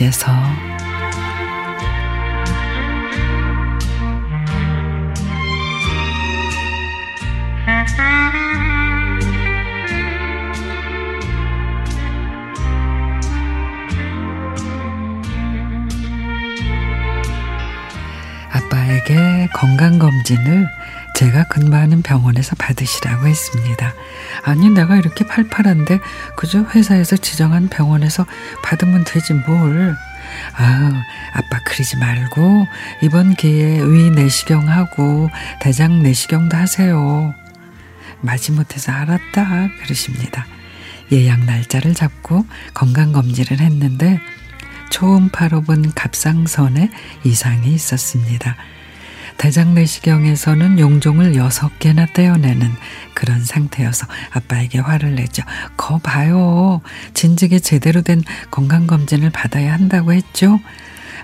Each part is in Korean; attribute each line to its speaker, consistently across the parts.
Speaker 1: 병원에서. 아빠에게 건강검진을 제가 근무하는 병원에서 받으시라고 했습니다. 아니, 내가 이렇게 팔팔한데 그저 회사에서 지정한 병원에서 받으면 되지 뭘. 아유, 아빠 그러지 말고 이번 기회에 위 내시경하고 대장 내시경도 하세요. 마지못해서 알았다 그러십니다. 예약 날짜를 잡고 건강검진을 했는데 초음파로 본 갑상선에 이상이 있었습니다. 대장 내시경에서는 용종을 여섯 개나 떼어내는 그런 상태여서 아빠에게 화를 내죠. 거 봐요. 진즉에 제대로 된 건강검진을 받아야 한다고 했죠.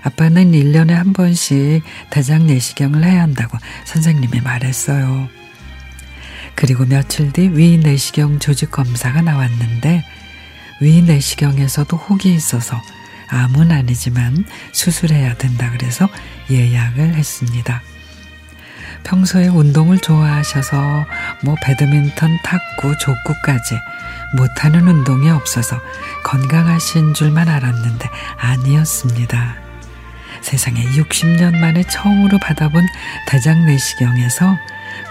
Speaker 1: 아빠는 1년에 한 번씩 대장 내시경을 해야 한다고 선생님이 말했어요. 그리고 며칠 뒤 위 내시경 조직 검사가 나왔는데 위 내시경에서도 혹이 있어서 암은 아니지만 수술해야 된다 그래서 예약을 했습니다. 평소에 운동을 좋아하셔서 뭐 배드민턴, 탁구, 족구까지 못하는 운동이 없어서 건강하신 줄만 알았는데 아니었습니다. 세상에 60년 만에 처음으로 받아본 대장 내시경에서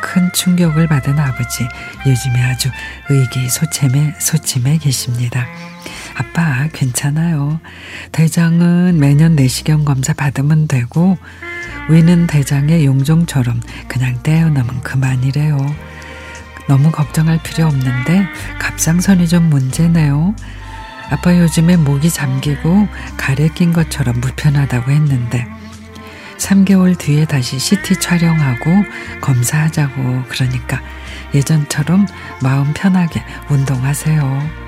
Speaker 1: 큰 충격을 받은 아버지 요즘에 아주 의기소침해 소침해 계십니다. 아빠 괜찮아요. 대장은 매년 내시경 검사 받으면 되고 위는 대장의 용종처럼 그냥 떼어놓으면 그만이래요. 너무 걱정할 필요 없는데 갑상선이 좀 문제네요. 아빠 요즘에 목이 잠기고 가래 낀 것처럼 불편하다고 했는데 3개월 뒤에 다시 CT 촬영하고 검사하자고 그러니까 예전처럼 마음 편하게 운동하세요.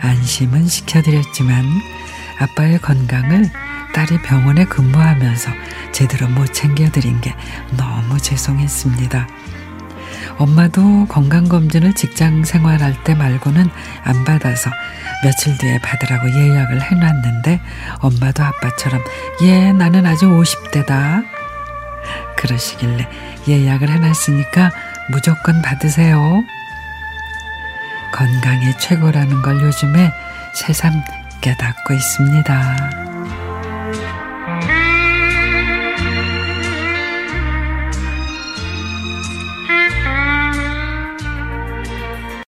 Speaker 1: 안심은 시켜드렸지만 아빠의 건강을 딸이 병원에 근무하면서 제대로 못 챙겨드린 게 너무 죄송했습니다. 엄마도 건강검진을 직장 생활할 때 말고는 안 받아서 며칠 뒤에 받으라고 예약을 해놨는데 엄마도 아빠처럼 예, 나는 아직 50대다. 그러시길래 예약을 해놨으니까 무조건 받으세요. 건강이 최고라는 걸 요즘에 새삼 깨닫고 있습니다.